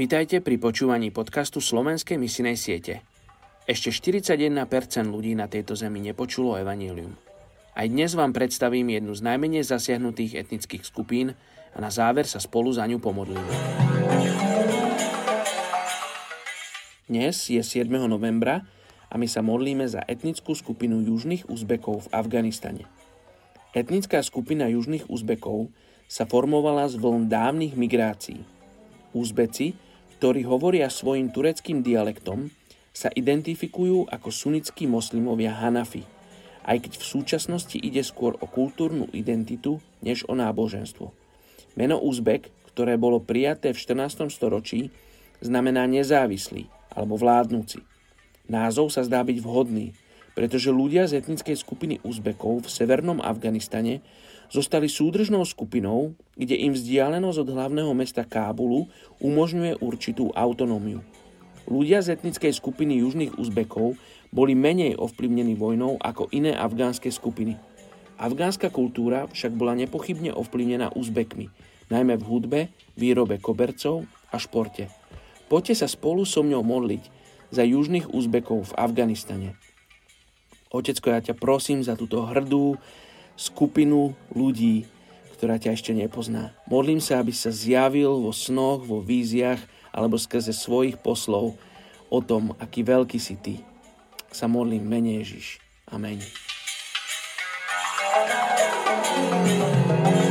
Vítajte pri počúvaní podcastu Slovenskej misinej siete. Ešte 41% ľudí na tejto zemi nepočulo evanílium. Aj dnes vám predstavím jednu z najmenej zasiahnutých etnických skupín a na záver sa spolu za ňu pomodlíme. Dnes je 7. novembra a my sa modlíme za etnickú skupinu južných Uzbekov v Afganistane. Etnická skupina južných Uzbekov sa formovala z vln dávnych migrácií. Uzbeci ktorí hovoria svojim tureckým dialektom, sa identifikujú ako sunnickí moslimovia Hanafi, aj keď v súčasnosti ide skôr o kultúrnu identitu než o náboženstvo. Meno Uzbek, ktoré bolo prijaté v 14. storočí, znamená nezávislý alebo vládnúci. Názov sa zdá byť vhodný, pretože ľudia z etnickej skupiny Uzbekov v severnom Afganistane zostali súdržnou skupinou, kde im vzdialenosť od hlavného mesta Kábulu umožňuje určitú autonómiu. Ľudia z etnickej skupiny južných Uzbekov boli menej ovplyvnení vojnou ako iné afgánske skupiny. Afgánska kultúra však bola nepochybne ovplyvnená Uzbekmi, najmä v hudbe, výrobe kobercov a športe. Poďte sa spolu so mňou modliť za južných Uzbekov v Afganistane. Otecko, ja ťa prosím za túto hrdú, skupinu ľudí, ktorá ťa ešte nepozná. Modlím sa, aby sa zjavil vo snoch, vo víziach alebo skrze svojich poslov o tom, aký veľký si ty. Sa modlím mene Ježiš. Amen. thank you